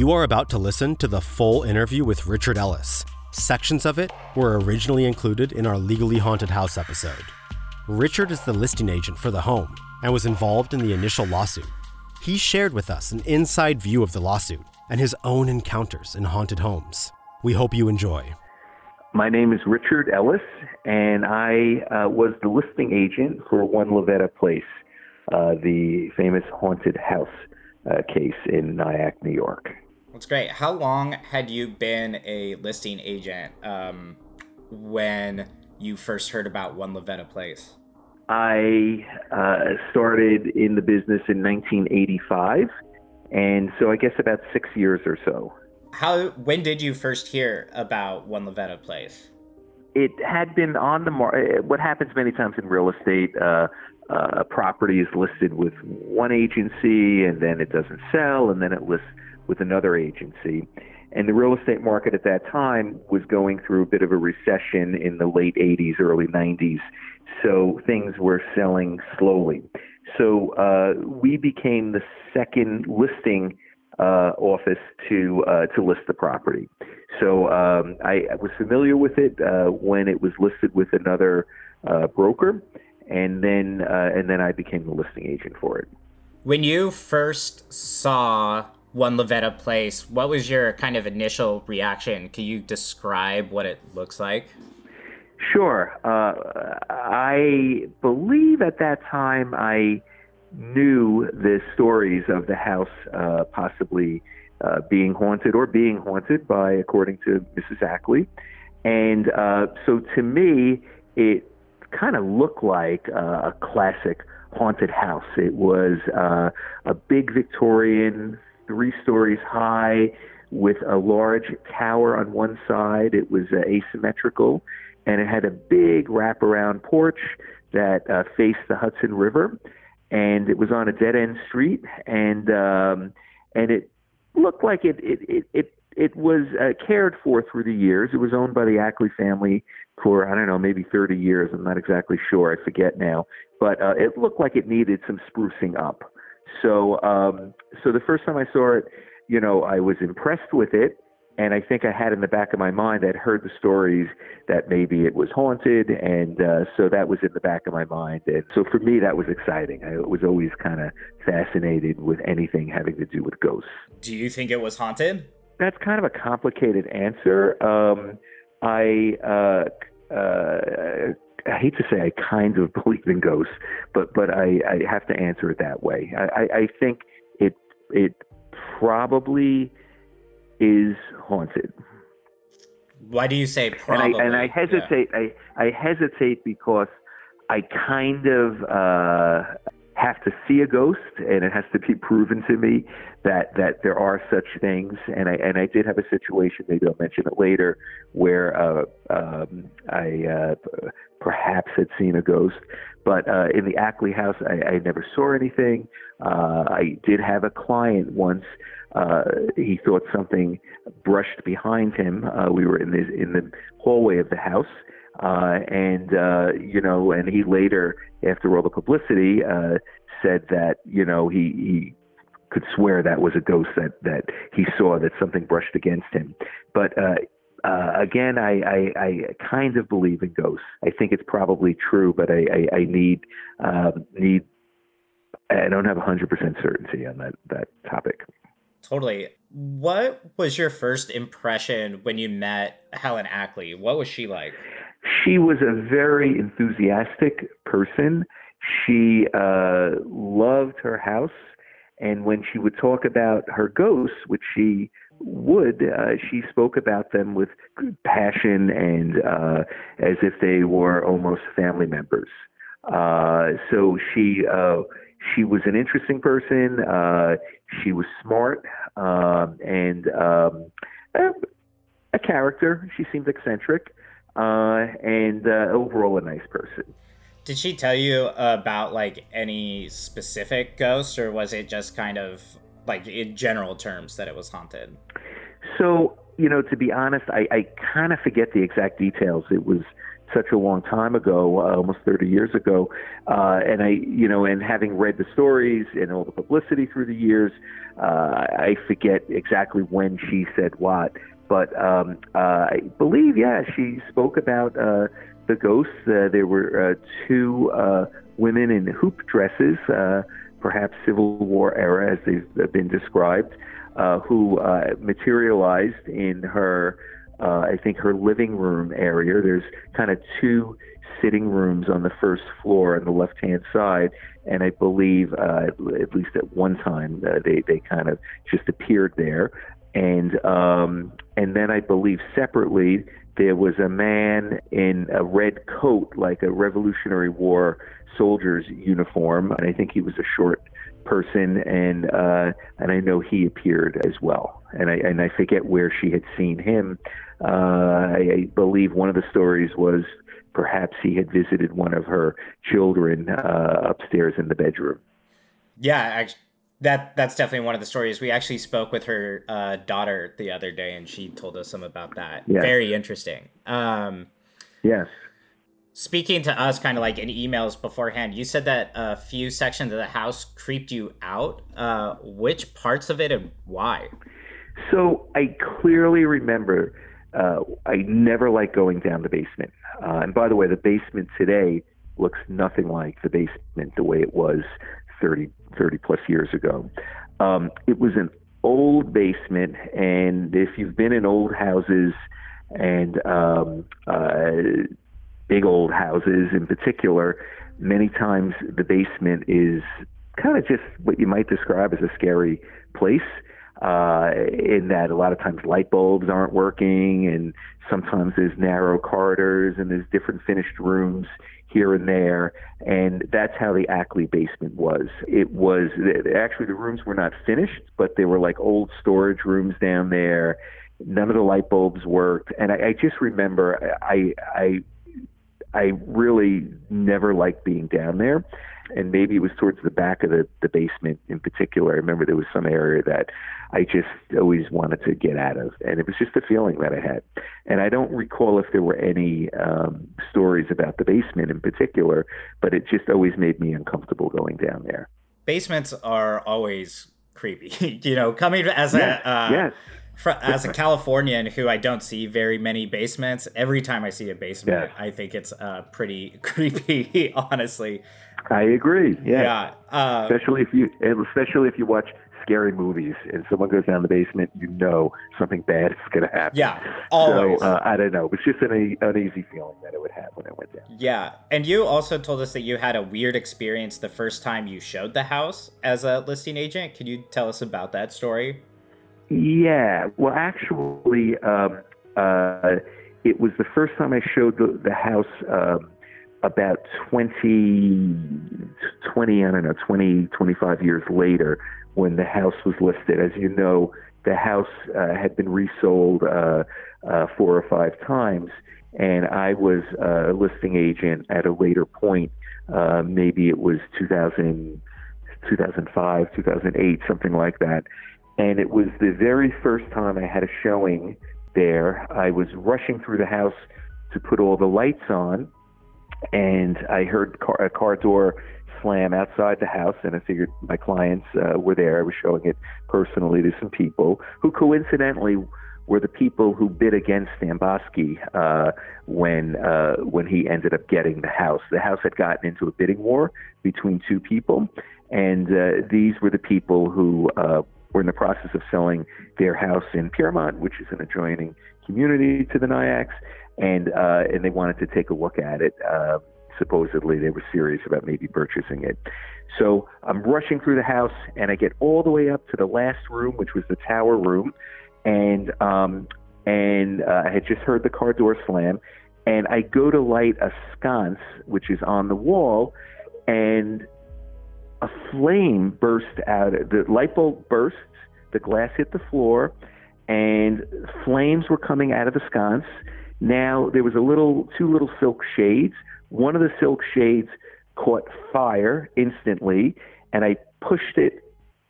You are about to listen to the full interview with Richard Ellis. Sections of it were originally included in our Legally Haunted House episode. Richard is the listing agent for the home and was involved in the initial lawsuit. He shared with us an inside view of the lawsuit and his own encounters in haunted homes. We hope you enjoy. My name is Richard Ellis, and I uh, was the listing agent for One LaVeta Place, uh, the famous haunted house uh, case in Nyack, New York. That's great. How long had you been a listing agent um, when you first heard about One LaVeta Place? I uh, started in the business in 1985, and so I guess about six years or so. How? When did you first hear about One LaVeta Place? It had been on the market. What happens many times in real estate, uh, uh, property is listed with one agency, and then it doesn't sell, and then it lists with another agency. And the real estate market at that time was going through a bit of a recession in the late 80s, early 90s. So things were selling slowly. So uh, we became the second listing uh, office to uh, to list the property. So um, I, I, was familiar with it uh, when it was listed with another uh, broker, and then uh, and then I became the listing agent for it. When you first saw One LaVeta Place, what was your kind of initial reaction? Can you describe what it looks like? Sure. Uh, I believe at that time I knew the stories of the house uh, possibly uh, being haunted or being haunted by, according to Mrs. Ackley. And uh, so to me, it kind of looked like uh, a classic haunted house. It was uh, a big Victorian, three stories high, with a large tower on one side. It was uh, asymmetrical, and it had a big wraparound porch that uh, faced the Hudson River and it was on a dead end street, and um, and it looked like it it it it, it was uh, cared for through the years. It was owned by the Ackley family for I don't know maybe 30 years. I'm not exactly sure. I forget now, but uh, it looked like it needed some sprucing up. So um, so the first time I saw it, you know, I was impressed with it and I think I had in the back of my mind, I'd heard the stories that maybe it was haunted, and uh, so that was in the back of my mind. And so for me, that was exciting. I was always kind of fascinated with anything having to do with ghosts. Do you think it was haunted? That's kind of a complicated answer. Um, I uh, uh, I hate to say I kind of believe in ghosts, but but I, I have to answer it that way. I, I, I think it it probably is haunted. Why do you say probably? And I, and I hesitate. Yeah. I, I hesitate because I kind of uh, have to see a ghost, and it has to be proven to me that that there are such things. And I and I did have a situation. Maybe I'll mention it later, where uh, um, I uh, perhaps had seen a ghost. But uh, in the Ackley house, I, I never saw anything. Uh, I did have a client once uh, he thought something brushed behind him. Uh, we were in the in the hallway of the house, uh, and uh, you know, and he later, after all the publicity, uh, said that you know he he could swear that was a ghost that that he saw that something brushed against him, but. Uh, uh, again, I, I, I kind of believe in ghosts. I think it's probably true, but I, I, I need uh, need I don't have 100% certainty on that that topic. Totally. What was your first impression when you met Helen Ackley? What was she like? She was a very enthusiastic person. She uh, loved her house. And when she would talk about her ghosts, which she would, uh, she spoke about them with passion and uh, as if they were almost family members. Uh, so she uh, she was an interesting person. Uh, she was smart um, and um, a, a, character. She seemed eccentric uh, and uh, overall a nice person. Did she tell you about like any specific ghosts, or was it just kind of like in general terms that it was haunted? So you know, to be honest, I, I kind of forget the exact details. It was such a long time ago, uh, almost 30 years ago. Uh, and I, you know, and having read the stories and all the publicity through the years, uh, I forget exactly when she said what. But um, uh, I believe, yeah, she spoke about uh, the ghosts. Uh, there were uh, two uh, women in hoop dresses, uh, perhaps Civil War era, as they've been described, uh, who uh, materialized in her uh, I think her living room area. There's kind of two sitting rooms on the first floor on the left hand side, and I believe uh, at least at one time uh, they they kind of just appeared there, and um, and then I believe separately there was a man in a red coat like a Revolutionary War soldier's uniform, and I think he was a short person, and uh, and I know he appeared as well, and I and I forget where she had seen him. Uh, I, I believe one of the stories was perhaps he had visited one of her children uh, upstairs in the bedroom. Yeah, actually, that that's definitely one of the stories. We actually spoke with her uh, daughter the other day, and she told us some about that. Yeah. Very interesting. Um, yes. Speaking to us, kind of like in emails beforehand, you said that a few sections of the house creeped you out. Uh, which parts of it and why? So I clearly remember uh, I never like going down the basement. Uh, and by the way, the basement today looks nothing like the basement the way it was 30, 30 plus years ago. Um, it was an old basement, and if you've been in old houses and um, uh, big old houses in particular, many times the basement is kind of just what you might describe as a scary place uh, in that a lot of times light bulbs aren't working, and sometimes there's narrow corridors and there's different finished rooms here and there. And that's how the Ackley basement was. It was actually the rooms were not finished, but they were like old storage rooms down there. None of the light bulbs worked, and I, I just remember I I I really never liked being down there and maybe it was towards the back of the, the basement in particular. I remember there was some area that I just always wanted to get out of, and it was just a feeling that I had. And I don't recall if there were any um, stories about the basement in particular, but it just always made me uncomfortable going down there. Basements are always creepy, you know, coming as a uh, yes as a Californian who I don't see very many basements, every time I see a basement, I think it's uh, pretty creepy. honestly, I agree. Yeah, yeah. Uh, especially if you, especially if you watch scary movies and someone goes down the basement, you know something bad is going to happen. Yeah, always. So uh, I don't know. It's just an uneasy feeling that it would have when I went down. Yeah, and you also told us that you had a weird experience the first time you showed the house as a listing agent. Can you tell us about that story? Yeah. Well, actually, um, uh, it was the first time I showed the, the house. Um, about 20, 20, I don't know, 20, 25 years later when the house was listed. As you know, the house uh, had been resold uh, uh, four or five times, and I was a listing agent at a later point. Uh, maybe it was 2000, 2005, 2008, something like that. And it was the very first time I had a showing there. I was rushing through the house to put all the lights on and I heard car, a car door slam outside the house, and I figured my clients uh, were there. I was showing it personally to some people who coincidentally were the people who bid against Stambosky uh, when uh, when he ended up getting the house. The house had gotten into a bidding war between two people, and uh, these were the people who uh, were in the process of selling their house in Piermont, which is an adjoining community to the Nyacks, and uh, and they wanted to take a look at it. Uh, supposedly, they were serious about maybe purchasing it. So I'm rushing through the house, and I get all the way up to the last room, which was the tower room, and um, and uh, I had just heard the car door slam, and I go to light a sconce, which is on the wall, and a flame burst out. The light bulb burst, the glass hit the floor, and flames were coming out of the sconce now there was a little, two little silk shades. One of the silk shades caught fire instantly, and I pushed it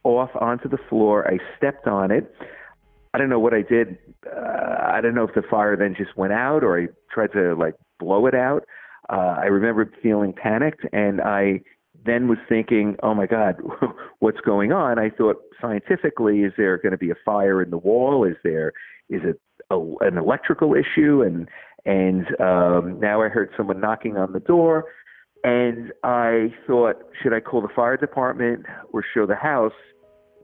off onto the floor. I stepped on it. I don't know what I did. Uh, I don't know if the fire then just went out or I tried to like blow it out. Uh, I remember feeling panicked, and I then was thinking, oh my God, what's going on? I thought scientifically, is there going to be a fire in the wall? Is there is it a, an electrical issue? And and um, now I heard someone knocking on the door, and I thought, should I call the fire department or show the house?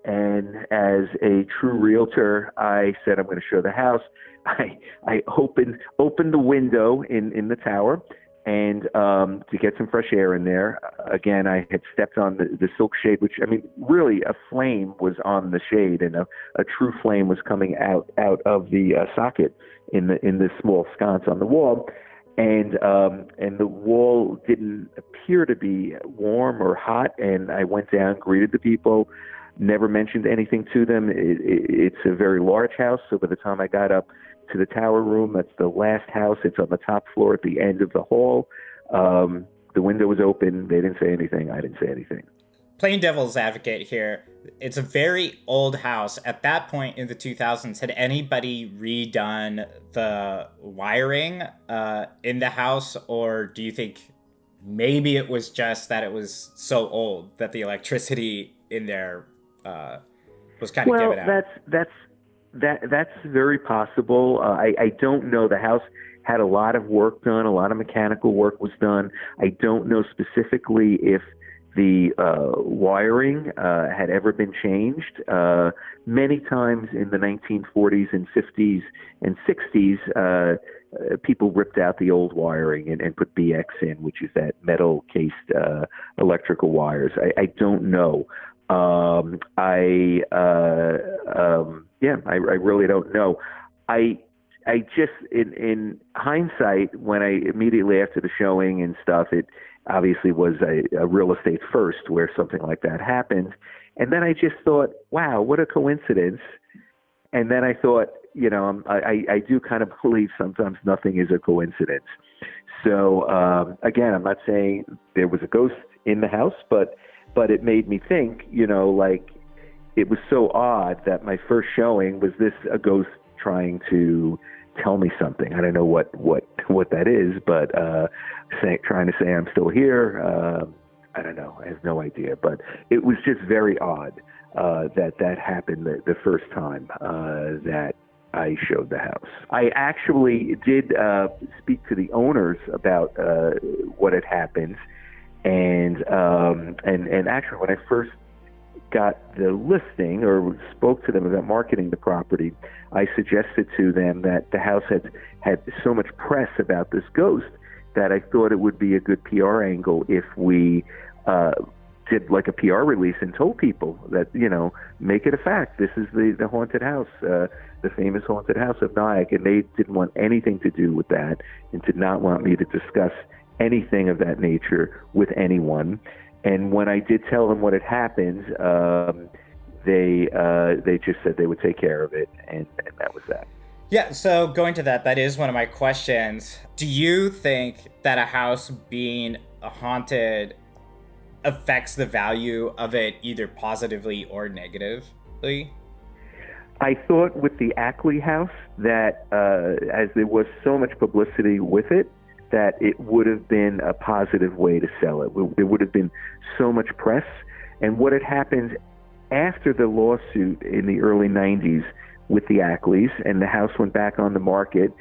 And as a true realtor, I said I'm going to show the house. I I opened opened the window in in the tower and um, to get some fresh air in there. Again, I had stepped on the, the silk shade, which I mean, really, a flame was on the shade, and a, a true flame was coming out out of the uh, socket in the in this small sconce on the wall, and um, and the wall didn't appear to be warm or hot. And I went down, greeted the people, never mentioned anything to them. It, it, it's a very large house, so by the time I got up to the tower room. That's the last house. It's on the top floor at the end of the hall. Um, the window was open. They didn't say anything. I didn't say anything. Playing devil's advocate here, it's a very old house. At that point in the 2000s, had anybody redone the wiring uh, in the house, or do you think maybe it was just that it was so old that the electricity in there uh, was kind of well, given out? that's that's that that's very possible. Uh, I, I don't know. The house had a lot of work done. A lot of mechanical work was done. I don't know specifically if the uh, wiring uh, had ever been changed. Uh, many times in the 1940s and 50s and 60s, uh, uh, people ripped out the old wiring and, and put BX in, which is that metal cased uh, electrical wires. I, I don't know. Um, I um, yeah, I, I really don't know. I I just in in hindsight, when I immediately after the showing and stuff, it obviously was a, a real estate first where something like that happened, and then I just thought, wow, what a coincidence. And then I thought, you know, I, I do kind of believe sometimes nothing is a coincidence. So um, again, I'm not saying there was a ghost in the house, but but it made me think, you know, like it was so odd that my first showing was this a ghost trying to tell me something. I don't know what what what that is, but uh, trying to say I'm still here. Uh, I don't know. I have no idea, but it was just very odd uh, that that happened the, the first time uh, that I showed the house. I actually did uh, speak to the owners about uh, what had happened and um, and and actually, when I first got the listing or spoke to them about marketing the property, I suggested to them that the house had had so much press about this ghost that I thought it would be a good PR angle if we uh, did like a PR release and told people that you know make it a fact. This is the the haunted house, uh, the famous haunted house of Nyack, and they didn't want anything to do with that and did not want me to discuss anything of that nature with anyone. And when I did tell them what had happened, um, they uh, they just said they would take care of it, and, and that was that. Yeah, so going to that, that is one of my questions. Do you think that a house being haunted affects the value of it either positively or negatively? I thought with the Ackley house that uh, as there was so much publicity with it, that it would have been a positive way to sell it. There would have been so much press. And what had happened after the lawsuit in the early 90s with the Ackleys and the house went back on the market,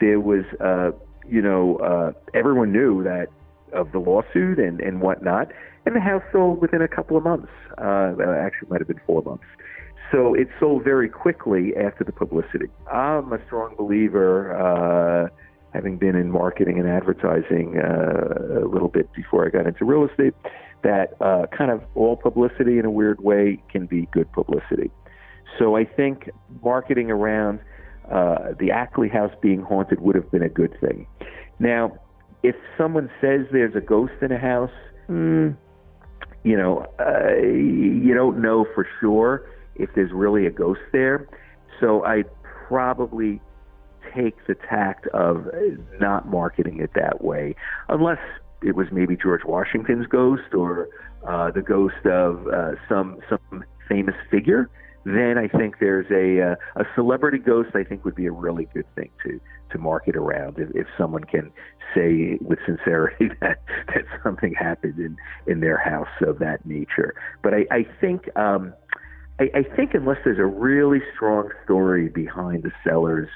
there was, uh, you know, uh, everyone knew that of the lawsuit and, and whatnot. And the house sold within a couple of months. Uh, actually, might have been four months. So it sold very quickly after the publicity. I'm a strong believer. Having been in marketing and advertising uh, a little bit before I got into real estate, that uh, kind of all publicity in a weird way can be good publicity. So I think marketing around uh, the Ackley house being haunted would have been a good thing. Now, if someone says there's a ghost in a house, mm, you know, uh, you don't know for sure if there's really a ghost there. So I'd probably take the tact of not marketing it that way, unless it was maybe George Washington's ghost or uh, the ghost of uh, some some famous figure, then I think there's a uh, a celebrity ghost. I think would be a really good thing to to market around if, if someone can say with sincerity that that something happened in in their house of that nature. But I, I think. Um, I, I think unless there's a really strong story behind the seller's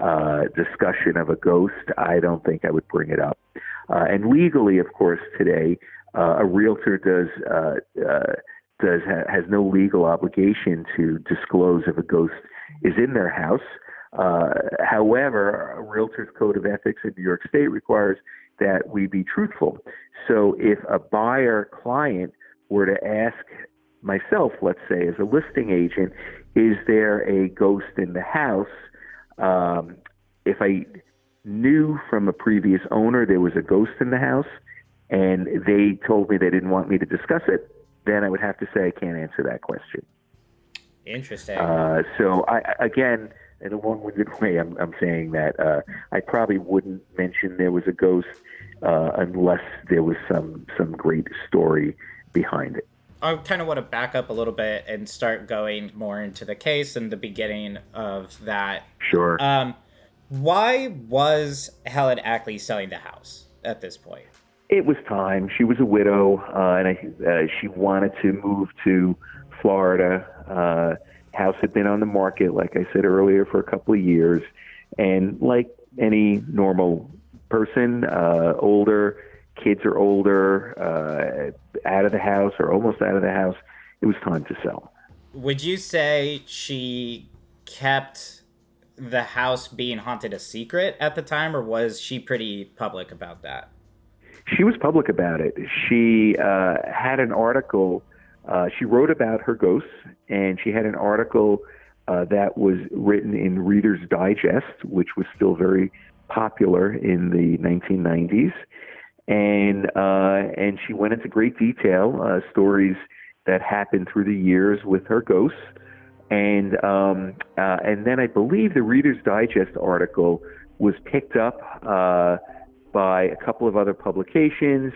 uh, discussion of a ghost, I don't think I would bring it up. Uh, and legally, of course, today uh, a realtor does uh, uh, does ha- has no legal obligation to disclose if a ghost is in their house. However, a realtor's code of ethics in New York State requires that we be truthful. So if a buyer client were to ask myself, let's say, as a listing agent, is there a ghost in the house? Um, if I knew from a previous owner there was a ghost in the house and they told me they didn't want me to discuss it, then I would have to say I can't answer that question. Interesting. Uh, so I, again, in a long-winded way, I'm, I'm saying that uh, I probably wouldn't mention there was a ghost uh, unless there was some some great story behind it. I kind of want to back up a little bit and start going more into the case and the beginning of that. Sure. Um, why was Helen Ackley selling the house at this point? It was time. She was a widow, uh, and I, uh, she wanted to move to Florida. Uh, house had been on the market, like I said earlier, for a couple of years, and like any normal person, uh, older, kids are older, uh, out of the house or almost out of the house. It was time to sell. Would you say she kept the house being haunted a secret at the time, or was she pretty public about that? She was public about it. She uh, had an article. Uh, she wrote about her ghosts, and she had an article uh, that was written in Reader's Digest, which was still very popular in the 1990s. And uh, and she went into great detail, uh, stories that happened through the years with her ghosts and um, uh, and then I believe the Reader's Digest article was picked up uh, by a couple of other publications,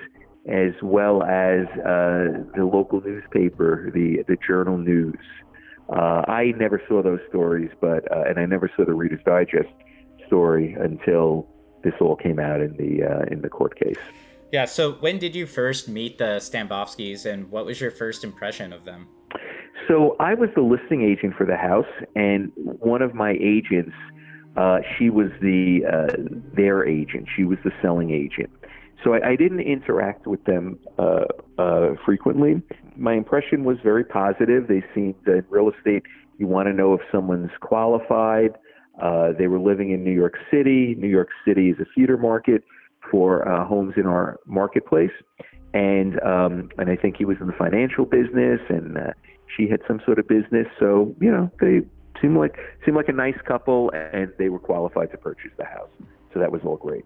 as well as uh, the local newspaper, the the Journal News. Uh, I never saw those stories, but uh, and I never saw the Reader's Digest story until this all came out in the uh, in the court case. Yeah. So when did you first meet the Stambovskis, and what was your first impression of them? So I was the listing agent for the house, and one of my agents, uh, she was the uh, their agent. She was the selling agent. So I, I didn't interact with them uh, uh, frequently. My impression was very positive. They seemed in real estate. You want to know if someone's qualified. Uh, they were living in New York City. New York City is a feeder market for uh, homes in our marketplace, and um, and I think he was in the financial business, and uh, she had some sort of business. So you know, they seemed like seemed like a nice couple, and they were qualified to purchase the house. So that was all great.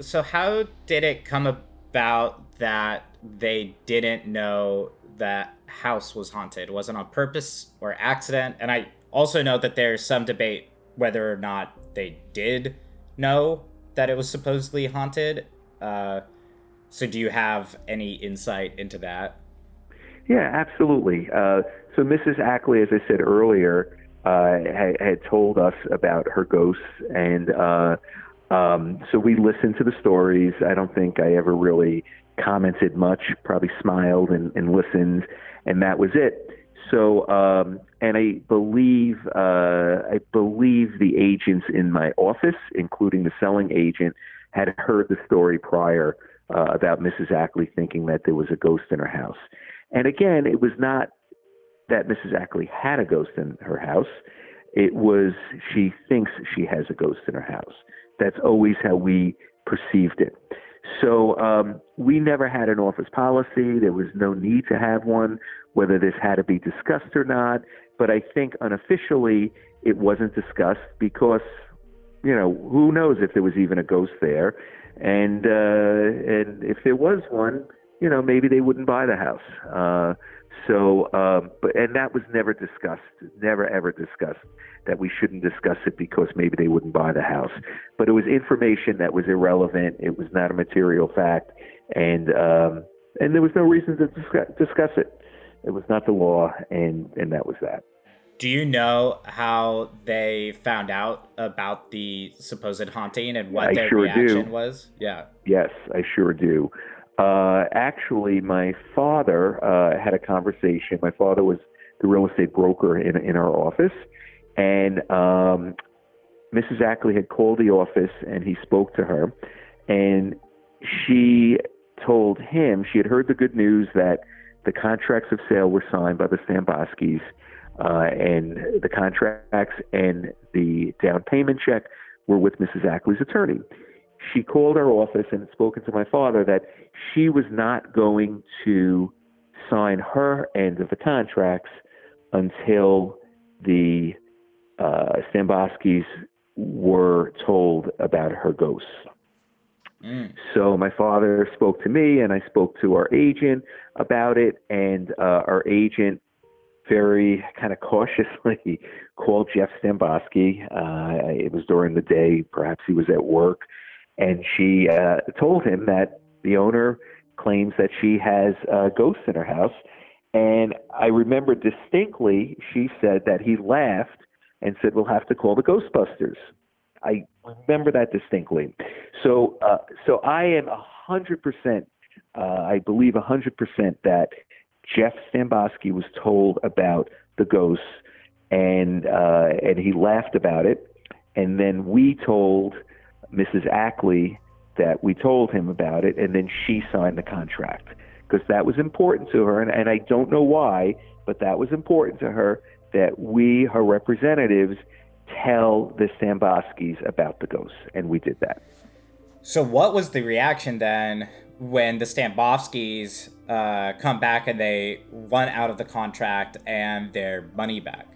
So how did it come about that they didn't know that house was haunted? Was it on purpose or accident? And I also know that there's some debate whether or not they did know that it was supposedly haunted. Uh, so do you have any insight into that? Yeah, absolutely. Uh, so Mrs. Ackley, as I said earlier, uh, had, had, told us about her ghosts, and uh, um, so we listened to the stories. I don't think I ever really commented much. Probably smiled and, and listened, and that was it. So, um, and I believe uh, I believe the agents in my office, including the selling agent, had heard the story prior uh, about Mrs. Ackley thinking that there was a ghost in her house. And again, it was not that Mrs. Ackley had a ghost in her house. It was she thinks she has a ghost in her house. That's always how we perceived it. So um, we never had an office policy. There was no need to have one, whether this had to be discussed or not. But I think unofficially it wasn't discussed because, you know, who knows if there was even a ghost there, and uh, and if there was one, you know, maybe they wouldn't buy the house. Uh, so, um, but and that was never discussed, never ever discussed that we shouldn't discuss it because maybe they wouldn't buy the house. But it was information that was irrelevant. It was not a material fact, and um, and there was no reason to discuss, discuss it. It was not the law, and and that was that. Do you know how they found out about the supposed haunting and what I their sure reaction do. was? Yeah. Yes, I sure do. Uh, actually, my father uh, had a conversation. My father was the real estate broker in in our office, and um, Mrs. Ackley had called the office, and he spoke to her, and she told him she had heard the good news that the contracts of sale were signed by the Stamboskis, uh, and the contracts and the down payment check were with Mrs. Ackley's attorney. She called our office and spoken to my father that she was not going to sign her end of the contracts until the uh, Stamboskis were told about her ghosts. Mm. So my father spoke to me, and I spoke to our agent about it, and uh, our agent very kind of cautiously called Jeff Stamboski. Uh, it was during the day, perhaps he was at work, and she uh, told him that the owner claims that she has uh, ghosts in her house. And I remember distinctly, she said that he laughed and said, "We'll have to call the Ghostbusters." I remember that distinctly. So, uh, so I am a hundred percent. uh, I believe a hundred percent that Jeff Stamboski was told about the ghosts, and uh, and he laughed about it. And then we told Mrs. Ackley that we told him about it, and then she signed the contract because that was important to her. And, and I don't know why, but that was important to her that we, her representatives, tell the Stamboskis about the ghosts, and we did that. So, what was the reaction then when the Stambovskis uh, come back and they want out of the contract and their money back?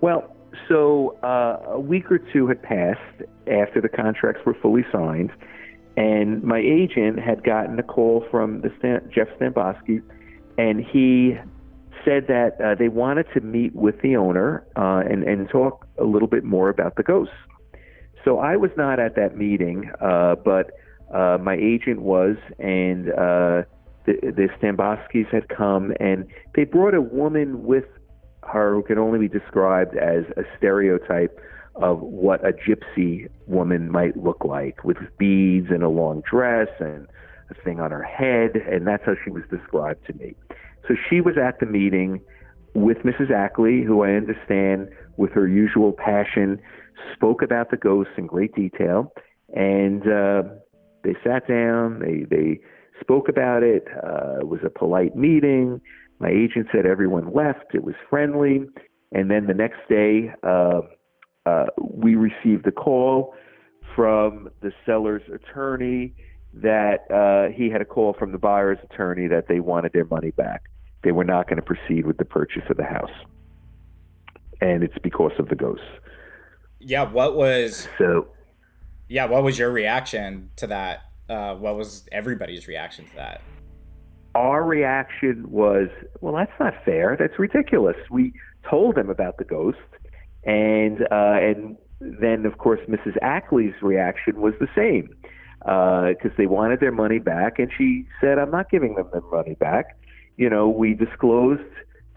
Well, so uh, a week or two had passed after the contracts were fully signed, and my agent had gotten a call from the Stan- Jeff Stamboski, and he said that uh, they wanted to meet with the owner uh, and and talk a little bit more about the ghosts. So I was not at that meeting, uh, but uh, my agent was, and uh, the, the Stamboskis had come, and they brought a woman with her who can only be described as a stereotype of what a gypsy woman might look like, with beads and a long dress and a thing on her head, and that's how she was described to me. So she was at the meeting with Mrs. Ackley, who I understand, with her usual passion, spoke about the ghosts in great detail, and uh, they sat down. They they spoke about it. Uh, it was a polite meeting. My agent said everyone left. It was friendly, and then the next day uh, uh, we received a call from the seller's attorney that uh, he had a call from the buyer's attorney that they wanted their money back. They were not going to proceed with the purchase of the house, and it's because of the ghosts. Yeah, what was So yeah, what was your reaction to that? Uh, what was everybody's reaction to that? Our reaction was, well, that's not fair. That's ridiculous. We told them about the ghost, and uh, and then of course Mrs. Ackley's reaction was the same because they wanted their money back, and she said, "I'm not giving them their money back." You know, we disclosed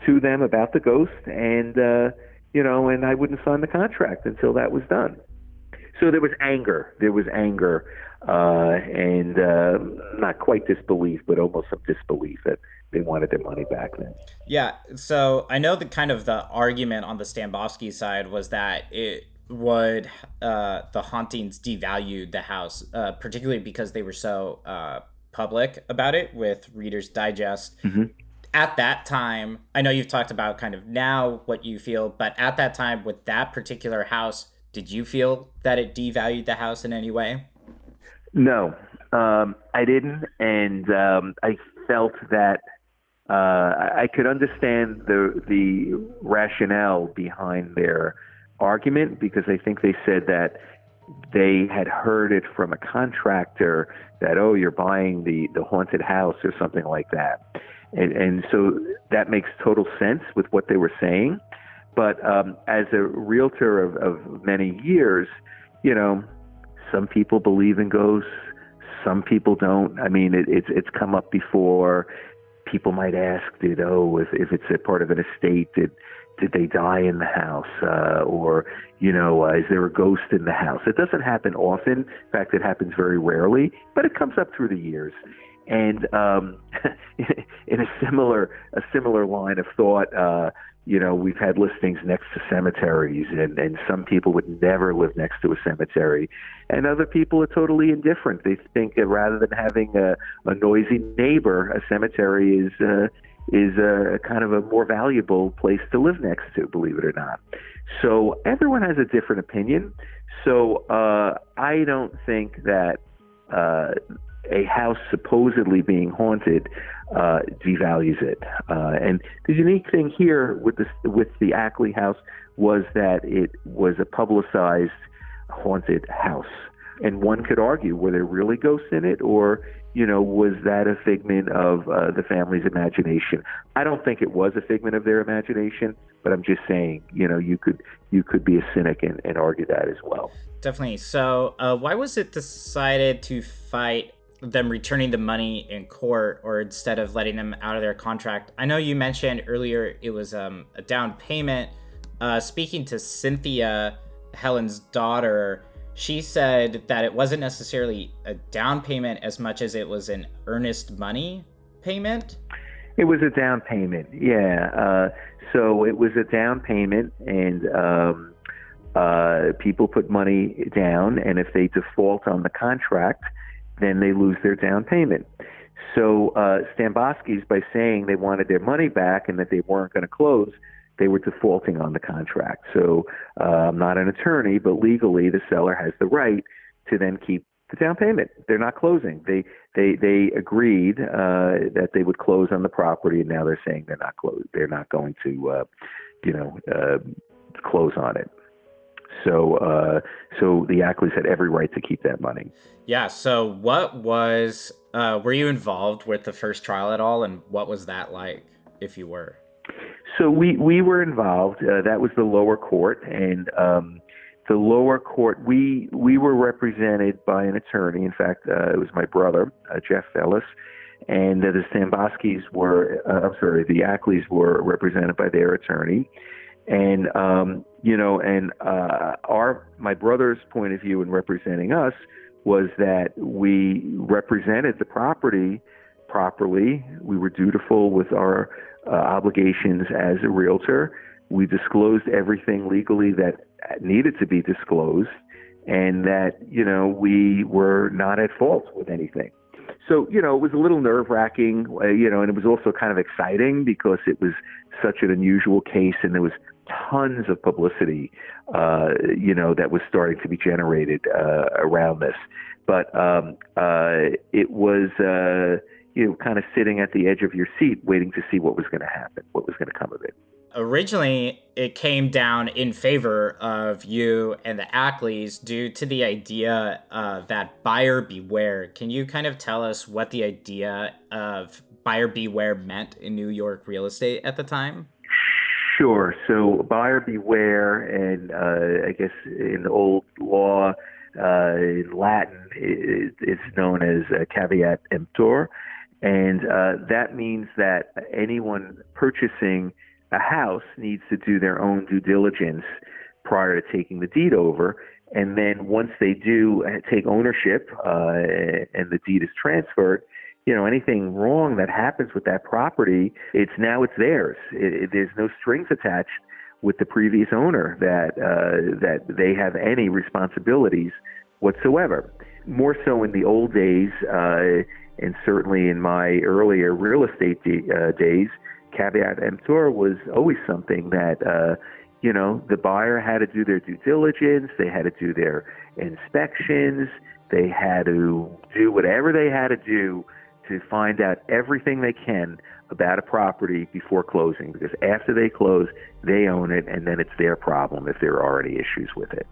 to them about the ghost, and uh, you know, and I wouldn't sign the contract until that was done. So there was anger. There was anger, uh, and uh, not quite disbelief, but almost some disbelief that they wanted their money back then. Yeah, so I know the kind of the argument on the Stambovsky side was that it would uh, the hauntings devalued the house, uh, particularly because they were so uh, public about it with Reader's Digest. Mm-hmm. At that time, I know you've talked about kind of now what you feel, but at that time with that particular house, did you feel that it devalued the house in any way? No, um, I didn't, and um, I felt that uh, I could understand the the rationale behind their argument because I think they said that they had heard it from a contractor that oh you're buying the the haunted house or something like that, and and so that makes total sense with what they were saying. But um, as a realtor of, of many years, you know, some people believe in ghosts, some people don't. I mean, it, it's it's come up before. people might ask, did oh, if if it's a part of an estate, did did they die in the house, uh, or you know, uh, is there a ghost in the house? It doesn't happen often. In fact, it happens very rarely, but it comes up through the years. And um, in a similar a similar line of thought, uh, you know, we've had listings next to cemeteries, and, and some people would never live next to a cemetery, and other people are totally indifferent. They think that rather than having a, a noisy neighbor, a cemetery is uh, is a kind of a more valuable place to live next to, believe it or not. So everyone has a different opinion. So uh, I don't think that uh, a house supposedly being haunted uh, devalues it. Uh, and the unique thing here with the with the Ackley house was that it was a publicized haunted house. And one could argue were there really ghosts in it, or you know, was that a figment of uh, the family's imagination? I don't think it was a figment of their imagination, but I'm just saying, you know, you could you could be a cynic and, and argue that as well. Definitely. So, uh, why was it decided to fight them returning the money in court or instead of letting them out of their contract. I know you mentioned earlier it was um, a down payment. Uh, speaking to Cynthia, Helen's daughter, she said that it wasn't necessarily a down payment as much as it was an earnest money payment. It was a down payment, yeah. Uh, so it was a down payment, and um, uh, people put money down, and if they default on the contract, then they lose their down payment. So uh, Stambosky's, by saying they wanted their money back and that they weren't going to close, they were defaulting on the contract. So uh, I'm not an attorney, but legally the seller has the right to then keep the down payment. They're not closing. They they they agreed uh, that they would close on the property, and now they're saying they're not close. They're not going to, uh, you know, uh, close on it. So, uh, so the Ackleys had every right to keep that money. Yeah. So, what was? Uh, were you involved with the first trial at all, and what was that like, if you were? So we we were involved. Uh, that was the lower court, and um, the lower court we we were represented by an attorney. In fact, uh, it was my brother, uh, Jeff Ellis, and uh, the Stambosky's were. Uh, I'm sorry, the Ackleys were represented by their attorney and um, you know, and uh, our my brother's point of view in representing us was that we represented the property properly. We were dutiful with our uh, obligations as a realtor. We disclosed everything legally that needed to be disclosed, and that you know we were not at fault with anything. So you know it was a little nerve wracking, uh, you know, and it was also kind of exciting because it was such an unusual case, and there was tons of publicity, uh, you know, that was starting to be generated uh, around this. But um, uh, it was, uh, you know, kind of sitting at the edge of your seat, waiting to see what was going to happen, what was going to come of it. Originally, it came down in favor of you and the Ackleys due to the idea uh, that buyer beware. Can you kind of tell us what the idea of buyer beware meant in New York real estate at the time? Sure. So buyer beware, and uh, I guess in old law, uh, in Latin, it, it's known as caveat emptor, and uh, that means that anyone purchasing a house needs to do their own due diligence prior to taking the deed over. And then once they do uh, take ownership uh, and the deed is transferred, you know anything wrong that happens with that property, it's now it's theirs. It, it, there's no strings attached with the previous owner that uh, that they have any responsibilities whatsoever. More so in the old days, uh, and certainly in my earlier real estate de- uh, days, caveat emptor was always something that uh, you know the buyer had to do their due diligence, they had to do their inspections, they had to do whatever they had to do to find out everything they can about a property before closing because after they close, they own it and then it's their problem if there are any issues with it.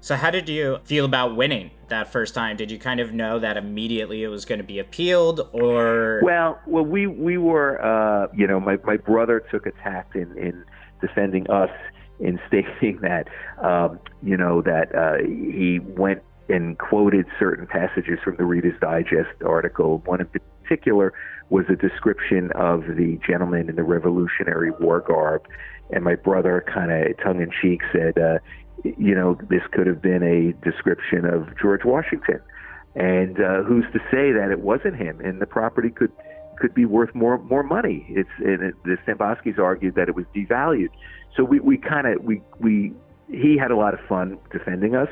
So, how did you feel about winning that first time? Did you kind of know that immediately it was going to be appealed, or? Well, well, we we were, uh, you know, my my brother took a tact in in defending us in stating that, um, you know, that uh, he went and quoted certain passages from the Reader's Digest article. One in particular was a description of the gentleman in the Revolutionary War garb, and my brother, kind of tongue in cheek, said, uh, "You know, this could have been a description of George Washington." And uh, who's to say that it wasn't him? And the property could could be worth more more money. It's and it, the Stamboskis argued that it was devalued. So we we kind of we we he had a lot of fun defending us,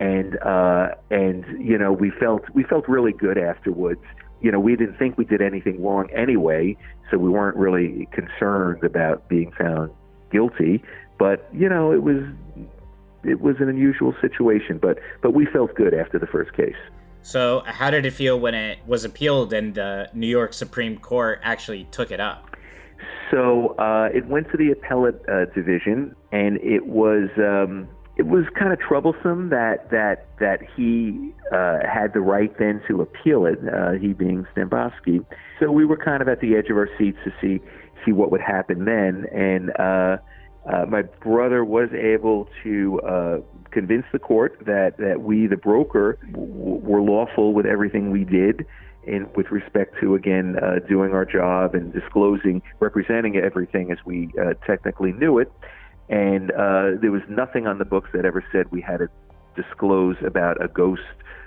and uh, and you know we felt we felt really good afterwards. You know we didn't think we did anything wrong anyway, so we weren't really concerned about being found guilty. But you know it was it was an unusual situation, but but we felt good after the first case. So, how did it feel when it was appealed and the New York Supreme Court actually took it up? So uh, it went to the appellate uh, division, and it was um, it was kind of troublesome that that that he uh, had the right then to appeal it, uh, he being Stambovsky. So we were kind of at the edge of our seats to see see what would happen then, and uh, uh, my brother was able to uh, convince the court that, that we, the broker, w- were lawful with everything we did in with respect to again uh, doing our job and disclosing, representing everything as we uh, technically knew it. And uh, there was nothing on the books that ever said we had to disclose about a ghost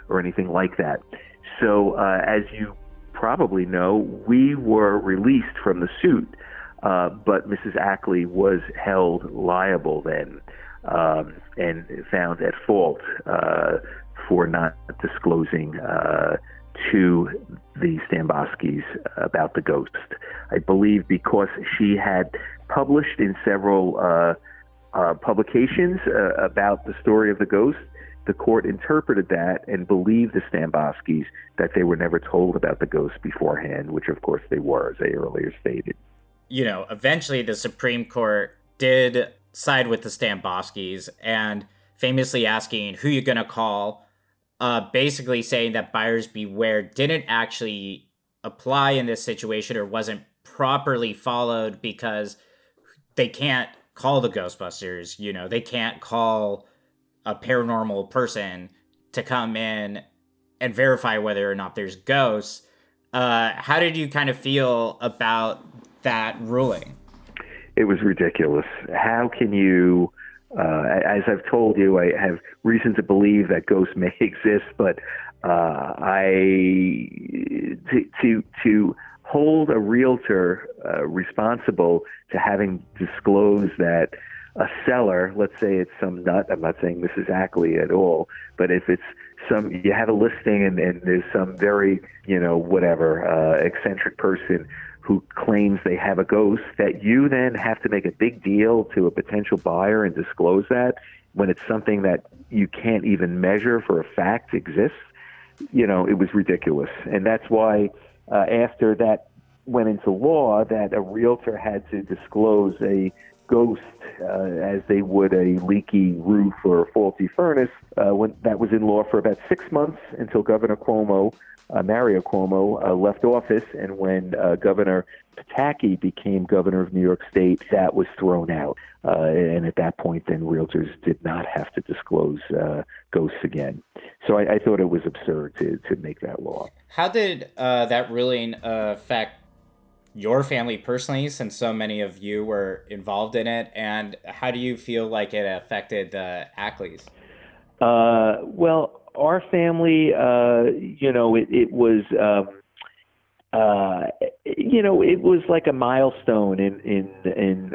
or anything like that. So, uh, as you probably know, we were released from the suit. Uh, but Mrs. Ackley was held liable then um, and found at fault uh, for not disclosing uh, to the Stambovskys about the ghost. I believe because she had published in several uh, uh, publications about the story of the ghost, the court interpreted that and believed the Stambovskys that they were never told about the ghost beforehand, which of course they were, as I earlier stated. You know, eventually the Supreme Court did side with the Stambovskys and famously asking who you're going to call, uh, basically saying that buyers beware didn't actually apply in this situation or wasn't properly followed because they can't call the Ghostbusters, you know, they can't call a paranormal person to come in and verify whether or not there's ghosts. Uh, how did you kind of feel about that ruling? It was ridiculous. How can you, uh, as I've told you, I have reason to believe that ghosts may exist, but uh, I to to to hold a realtor uh, responsible to having disclosed that a seller, let's say it's some nut, I'm not saying this is Ackley at all, but if it's some, you have a listing and, and there's some very, you know, whatever, uh, eccentric person who claims they have a ghost, that you then have to make a big deal to a potential buyer and disclose that when it's something that you can't even measure for a fact exists, you know, it was ridiculous. And that's why uh, after that went into law, that a realtor had to disclose a ghost uh, as they would a leaky roof or a faulty furnace. Uh, when that was in law for about six months until Governor Cuomo uh, Mario Cuomo uh, left office, and when uh, Governor Pataki became governor of New York State, that was thrown out. Uh, and at that point, then realtors did not have to disclose uh, ghosts again. So I, I, thought it was absurd to, to make that law. How did uh, that ruling affect your family personally, since so many of you were involved in it? And how do you feel like it affected the Ackleys? well, our family, uh, you know, it, it was, um, uh, you know, it was like a milestone in in in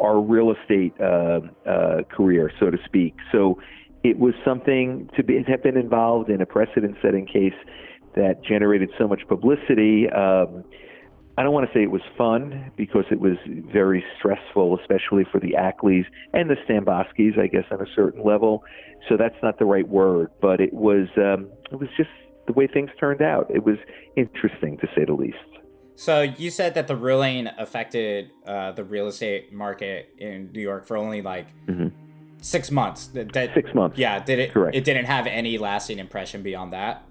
our real estate uh, uh, career, so to speak. So it was something to be have been involved in a precedent-setting case that generated so much publicity. Um, I don't want to say it was fun because it was very stressful, especially for the Ackleys and the Stambovskys, I guess, on a certain level. So that's not the right word, but it was um, it was just the way things turned out. It was interesting to say the least. So you said that the ruling affected uh, the real estate market in New York for only like mm-hmm. six months. That, that, six months. Yeah. Did it? Correct. It didn't have any lasting impression beyond that.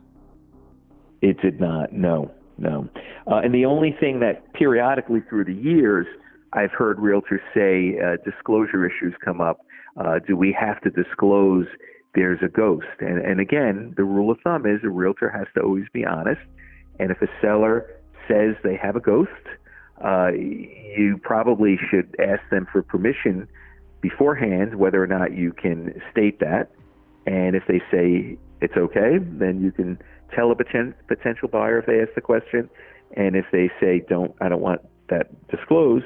It did not. No no. Uh, and the only thing that periodically through the years I've heard realtors say uh, disclosure issues come up. Uh, do we have to disclose there's a ghost. And, and again, the rule of thumb is a realtor has to always be honest. And if a seller says they have a ghost, uh, you probably should ask them for permission beforehand whether or not you can state that. And if they say it's okay, then you can tell a poten- potential buyer if they ask the question. And if they say don't, I don't want that disclosed,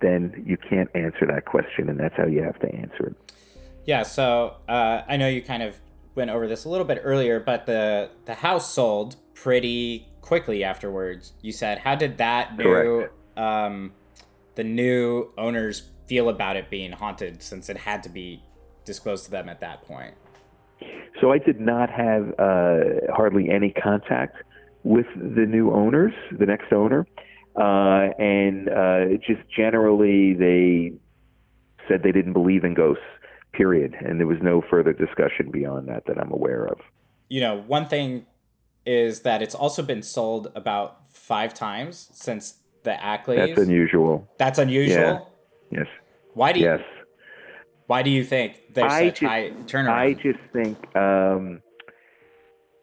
then you can't answer that question, and that's how you have to answer it. Yeah. So uh, I know you kind of went over this a little bit earlier, but the the house sold pretty quickly afterwards. You said, how did that new um, the new owners feel about it being haunted, since it had to be disclosed to them at that point? So I did not have uh, hardly any contact with the new owners, the next owner, uh, and uh, just generally they said they didn't believe in ghosts. Period, and there was no further discussion beyond that that I'm aware of. You know, one thing is that it's also been sold about five times since the Ackleys. That's unusual. That's unusual. Yeah. Yes. Why do you? Yes. Why do you think there's I such just, high turnaround? I just think, um,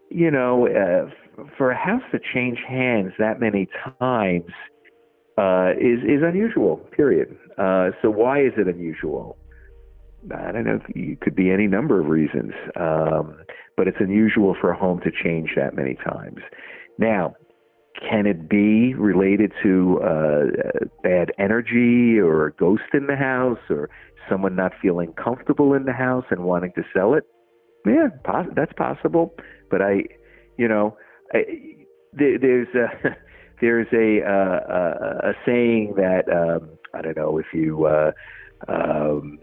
you know, uh, for a house to change hands that many times uh, is is unusual. Period. Uh, so why is it unusual? I don't know. It could be any number of reasons, um, but it's unusual for a home to change that many times. Now, can it be related to uh, bad energy or a ghost in the house or someone not feeling comfortable in the house and wanting to sell it? Yeah, pos- that's possible. But I, you know, I, there, there's a there's a, uh, a a saying that um, I don't know if you uh, um,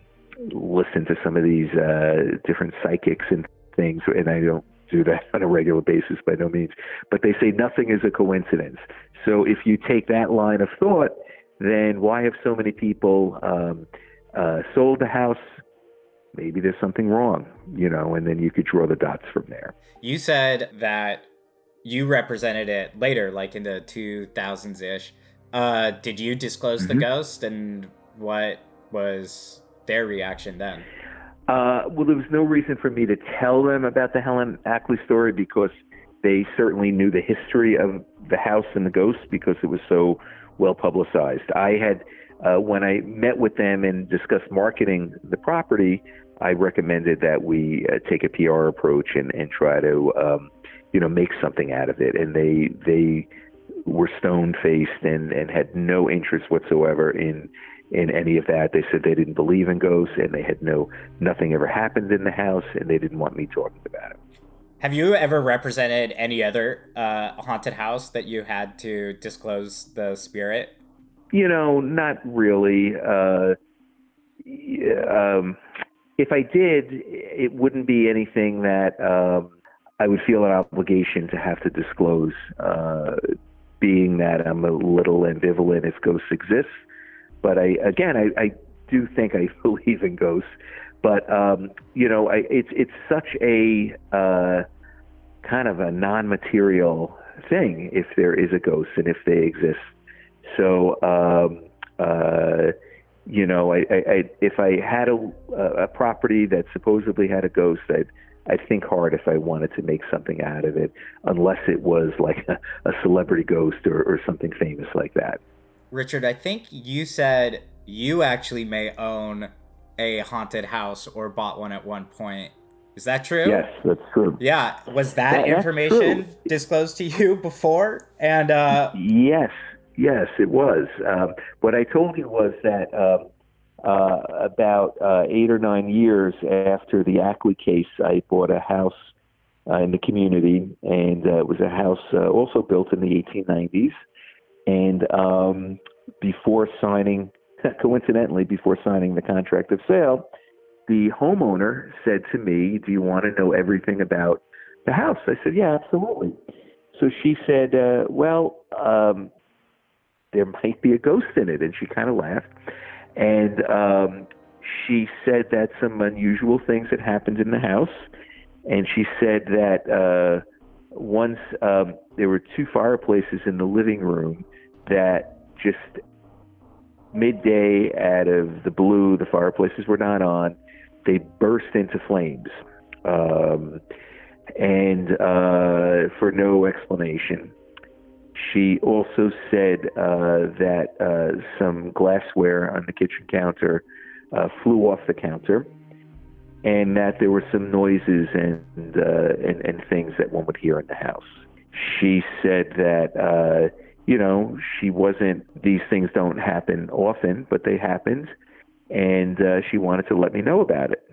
listen to some of these uh, different psychics and things, and I don't do that on a regular basis by no means. But they say nothing is a coincidence. So if you take that line of thought, then why have so many people um, uh, sold the house? Maybe there's something wrong, you know, and then you could draw the dots from there. You said that you represented it later, like in the 2000s ish. Uh, did you disclose Mm-hmm. the ghost and what was their reaction then? Uh, well, there was no reason for me to tell them about the Helen Ackley story because they certainly knew the history of the house and the ghost because it was so well publicized. I had, uh, when I met with them and discussed marketing the property, I recommended that we uh, take a PR approach and, and try to, um, you know, make something out of it. And they they were stone faced and, and had no interest whatsoever in in any of that. They said they didn't believe in ghosts and they had no nothing ever happened in the house and they didn't want me talking about it. Have you ever represented any other uh, haunted house that you had to disclose the spirit? You know, not really. Uh, um, if I did, it wouldn't be anything that um, I would feel an obligation to have to disclose. Uh, being that I'm a little ambivalent if ghosts exist, but I again I, I do think I believe in ghosts. But um, you know, I, it's it's such a uh, kind of a non-material thing if there is a ghost and if they exist. So um, uh, you know, I, I, I if I had a, a property that supposedly had a ghost, I'd I'd think hard if I wanted to make something out of it, unless it was like a, a celebrity ghost or, or something famous like that. Richard, I think you said you actually may own a haunted house or bought one at one point. Is that true? Yes, that's true. Yeah. Was that, That- information disclosed to you before? And uh, Yes, yes, it was. Um, what I told you was that um, uh, about uh, eight or nine years after the Ackley case, I bought a house uh, in the community, and uh, it was a house uh, also built in the 1890s. And um, before signing, coincidentally, before signing the contract of sale, the homeowner said to me, "Do you want to know everything about the house?" I said, "Yeah, absolutely." So she said, uh, "Well, um, there might be a ghost in it," and she kind of laughed. And um, she said that some unusual things had happened in the house, and she said that uh, once um, there were two fireplaces in the living room that just midday out of the blue, the fireplaces were not on. They burst into flames. um, and uh, for no explanation. She also said uh, that uh, some glassware on the kitchen counter uh, flew off the counter, and that there were some noises and, uh, and and things that one would hear in the house. She said that uh, you know she wasn't; these things don't happen often, but they happened, and uh, she wanted to let me know about it.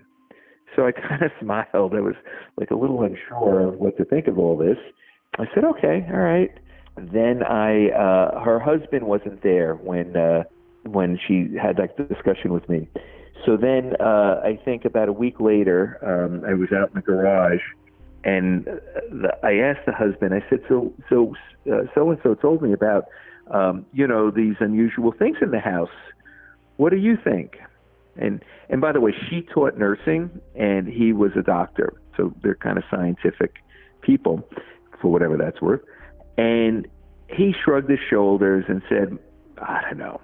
So I kind of smiled. I was like a little unsure of what to think of all this. I said, "Okay, all right." Then I, uh, her husband wasn't there when uh, when she had that discussion with me. So then uh, I think about a week later, um, I was out in the garage, and the, I asked the husband. I said, "So so so and so told me about um, you know these unusual things in the house. What do you think?" And and by the way, she taught nursing, and he was a doctor, so they're kind of scientific people, for whatever that's worth. And he shrugged his shoulders and said, I don't know.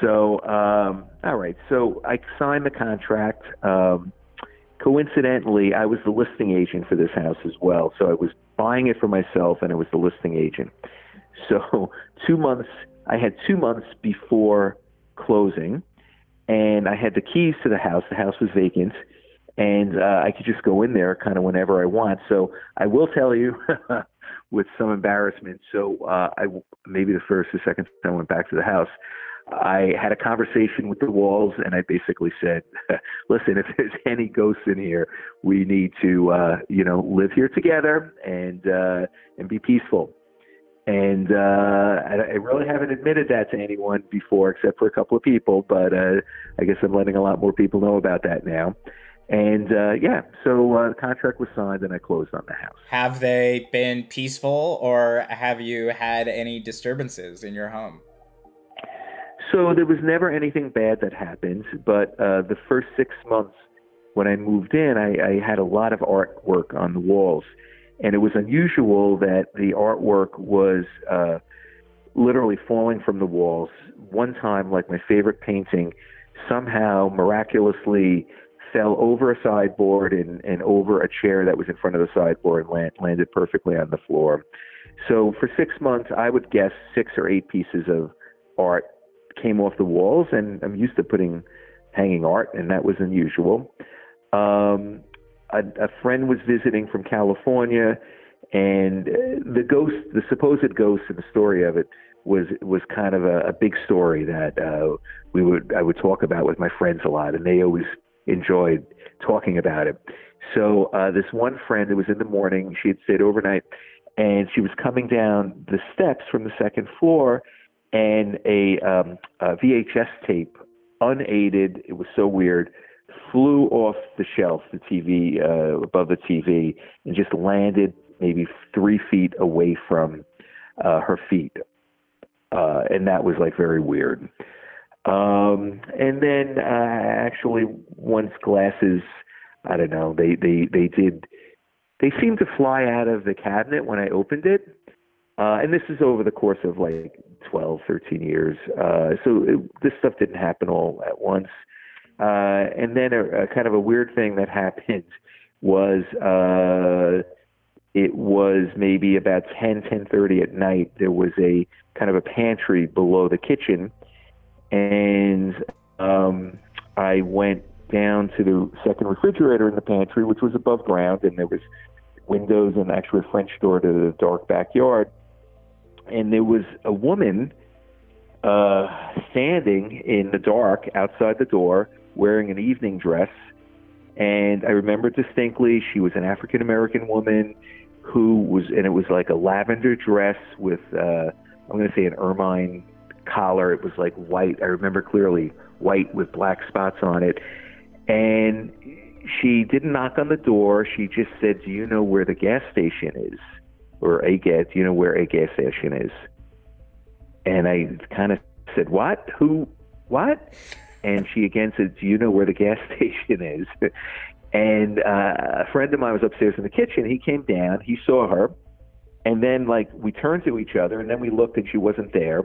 So, um, all right. So I signed the contract. Um, coincidentally, I was the listing agent for this house as well. So I was buying it for myself and I was the listing agent. So two months, I had two months before closing and I had the keys to the house. The house was vacant and uh, I could just go in there kind of whenever I want. So I will tell you with some embarrassment. So uh, I maybe the first or second time I went back to the house, I had a conversation with the walls, and I basically said, "Listen, if there's any ghosts in here, we need to, uh, you know, live here together and uh, and be peaceful." And uh, I, I really haven't admitted that to anyone before, except for a couple of people. But uh, I guess I'm letting a lot more people know about that now. And uh, yeah, so uh, the contract was signed and I closed on the house. Have they been peaceful or have you had any disturbances in your home? So there was never anything bad that happened, but uh, the first six months when I moved in, I, I had a lot of artwork on the walls. And it was unusual that the artwork was uh, literally falling from the walls. One time, like my favorite painting, somehow miraculously fell over a sideboard and, and over a chair that was in front of the sideboard and land, landed perfectly on the floor. So for six months, I would guess six or eight pieces of art came off the walls, and I'm used to putting hanging art, and that was unusual. Um, a, a friend was visiting from California, and the ghost, the supposed ghost, and the story of it was was kind of a, a big story that uh, we would I would talk about with my friends a lot, and they always enjoyed talking about it. So uh, this one friend, it was in the morning. She had stayed overnight, and she was coming down the steps from the second floor, and a, um, a VHS tape, unaided. It was so weird. Flew off the shelf, the TV uh, above the TV, and just landed maybe three feet away from uh, her feet, uh, and that was like very weird. Um, and then uh, actually, once glasses, I don't know, they they they did, they seemed to fly out of the cabinet when I opened it. Uh, and this is over the course of like 12, 13 years. Uh, so it, this stuff didn't happen all at once. Uh, and then a, a kind of a weird thing that happened was uh, it was maybe about 10, 10.30 at night. There was a kind of a pantry below the kitchen and um, I went down to the second refrigerator in the pantry, which was above ground, and there was windows and actually a French door to the dark backyard. And there was a woman uh, standing in the dark outside the door, wearing an evening dress. And I remember distinctly, she was an African American woman who was, and it was like a lavender dress with, uh, I'm going to say, an ermine collar. It was like white. I remember clearly white with black spots on it. And she didn't knock on the door. She just said, "Do you know where the gas station is?" Or a gas. You know where a gas station is? And I kind of said, "What? Who? What?" And she again said, "Do you know where the gas station is?" and uh, a friend of mine was upstairs in the kitchen. He came down. He saw her, and then like we turned to each other, and then we looked, and she wasn't there.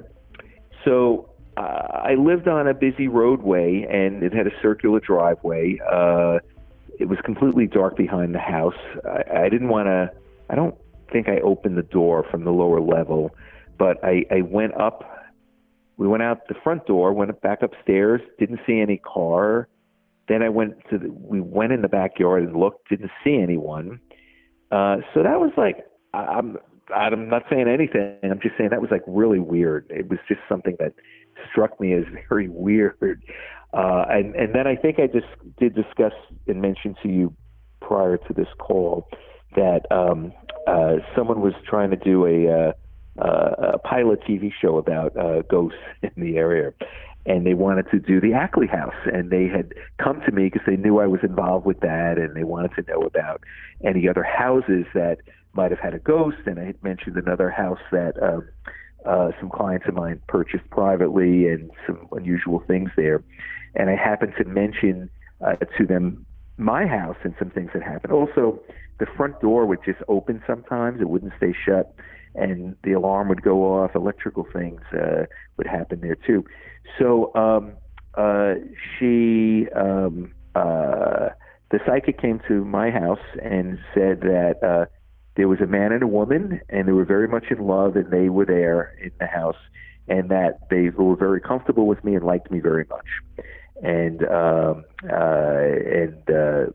So uh, I lived on a busy roadway, and it had a circular driveway. Uh, it was completely dark behind the house. I, I didn't want to. I don't think I opened the door from the lower level, but I, I went up. We went out the front door, went back upstairs, didn't see any car. Then I went to the, we went in the backyard and looked, didn't see anyone. Uh, so that was like I'm I'm not saying anything. I'm just saying that was like really weird. It was just something that struck me as very weird. Uh, and and then I think I just did discuss and mention to you prior to this call that um, uh, someone was trying to do a, uh, uh, a pilot TV show about uh, ghosts in the area, and they wanted to do the Ackley House, and they had come to me because they knew I was involved with that, and they wanted to know about any other houses that might have had a ghost, and I had mentioned another house that. Um, uh, some clients of mine purchased privately and some unusual things there. And I happened to mention uh, to them my house and some things that happened. Also, the front door would just open sometimes, it wouldn't stay shut, and the alarm would go off. Electrical things uh, would happen there too. So um, uh, she, um, uh, the psychic came to my house and said that uh, there was a man and a woman, and they were very much in love, and they were there in the house, and that they were very comfortable with me and liked me very much, and um, uh, and uh,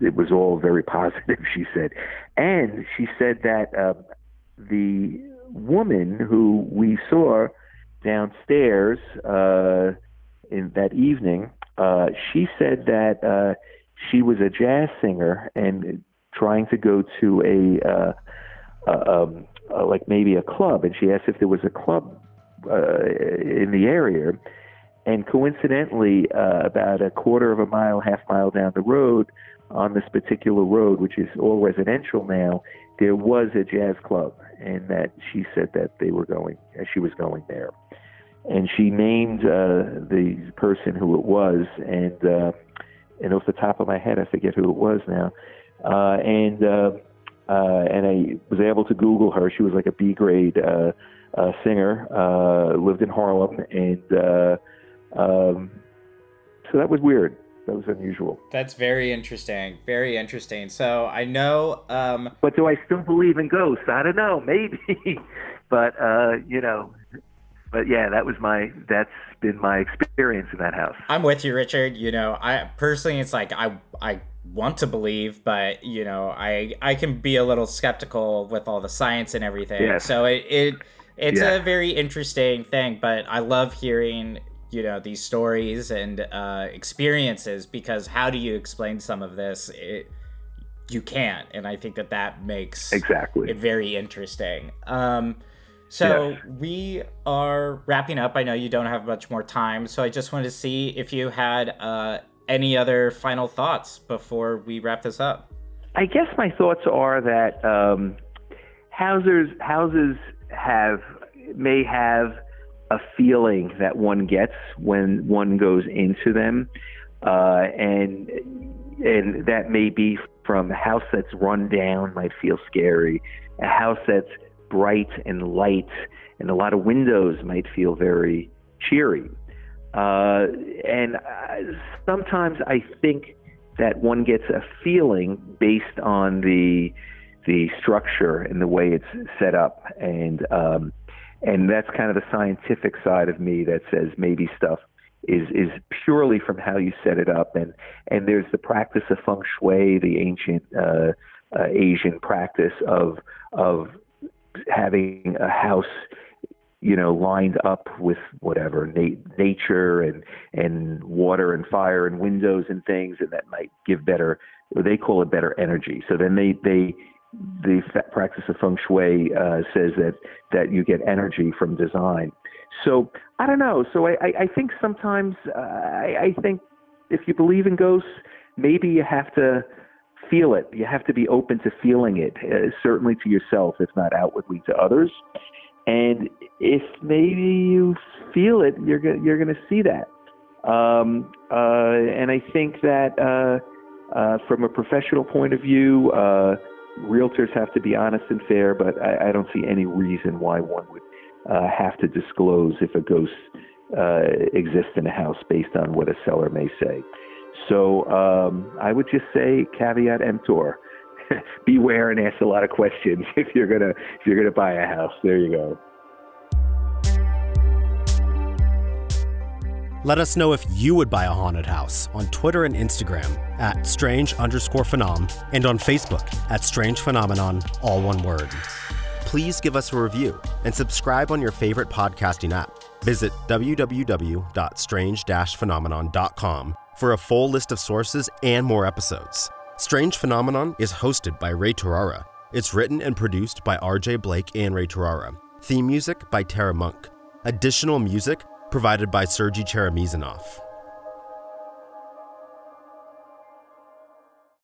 it was all very positive. She said, and she said that um, the woman who we saw downstairs uh, in that evening, uh, she said that uh, she was a jazz singer and trying to go to a, uh, um, uh, like maybe a club, and she asked if there was a club uh, in the area. And coincidentally, uh, about a quarter of a mile, half mile down the road, on this particular road, which is all residential now, there was a jazz club, and that she said that they were going, uh, she was going there, and she named uh, the person who it was, and uh, and off the top of my head, I forget who it was now, uh, and uh, uh, and I was able to Google her. She was like a B grade uh, uh, singer, uh, lived in Harlem, and uh, um, so that was weird. That was unusual. That's very interesting. Very interesting. So I know. Um, but do I still believe in ghosts? I don't know. Maybe, but uh, you know, but yeah, that was my that's been my experience in that house. I'm with you, Richard. You know, I personally, it's like I I want to believe, but you know, I I can be a little skeptical with all the science and everything. Yes. So it it it's yeah. a very interesting thing, but I love hearing you know these stories and uh, experiences because how do you explain some of this? It, you can't, and I think that that makes exactly it very interesting. Um, so yes. we are wrapping up. I know you don't have much more time, so I just wanted to see if you had uh, any other final thoughts before we wrap this up? I guess my thoughts are that um, houses houses have may have a feeling that one gets when one goes into them, uh, and and that may be from a house that's run down might feel scary, a house that's bright and light and a lot of windows might feel very cheery. Uh, and uh, sometimes I think that one gets a feeling based on the the structure and the way it's set up, and um, and that's kind of the scientific side of me that says maybe stuff is is purely from how you set it up, and and there's the practice of feng shui, the ancient uh, uh, Asian practice of of having a house you know, lined up with whatever na- nature and and water and fire and windows and things, and that might give better. They call it better energy. So then they they the practice of feng shui uh, says that that you get energy from design. So I don't know. So I I, I think sometimes uh, I, I think if you believe in ghosts, maybe you have to feel it. You have to be open to feeling it, uh, certainly to yourself, if not outwardly to others. And if maybe you feel it, you're go- you're going to see that. Um, uh, and I think that uh, uh, from a professional point of view, uh, realtors have to be honest and fair, but I, I don't see any reason why one would uh, have to disclose if a ghost uh, exists in a house based on what a seller may say. So um, I would just say caveat emptor. Beware and ask a lot of questions if you're gonna if you're gonna buy a house. There you go. Let us know if you would buy a haunted house on Twitter and Instagram at strange underscore phenom and on Facebook at strange phenomenon, all one word. Please give us a review and subscribe on your favorite podcasting app. Visit www.strange-phenomenon.com for a full list of sources and more episodes. Strange Phenomenon is hosted by Ray Tarara. It's written and produced by RJ Blake and Ray Tarara. Theme music by Tara Monk. Additional music provided by Sergey Cheremisinov.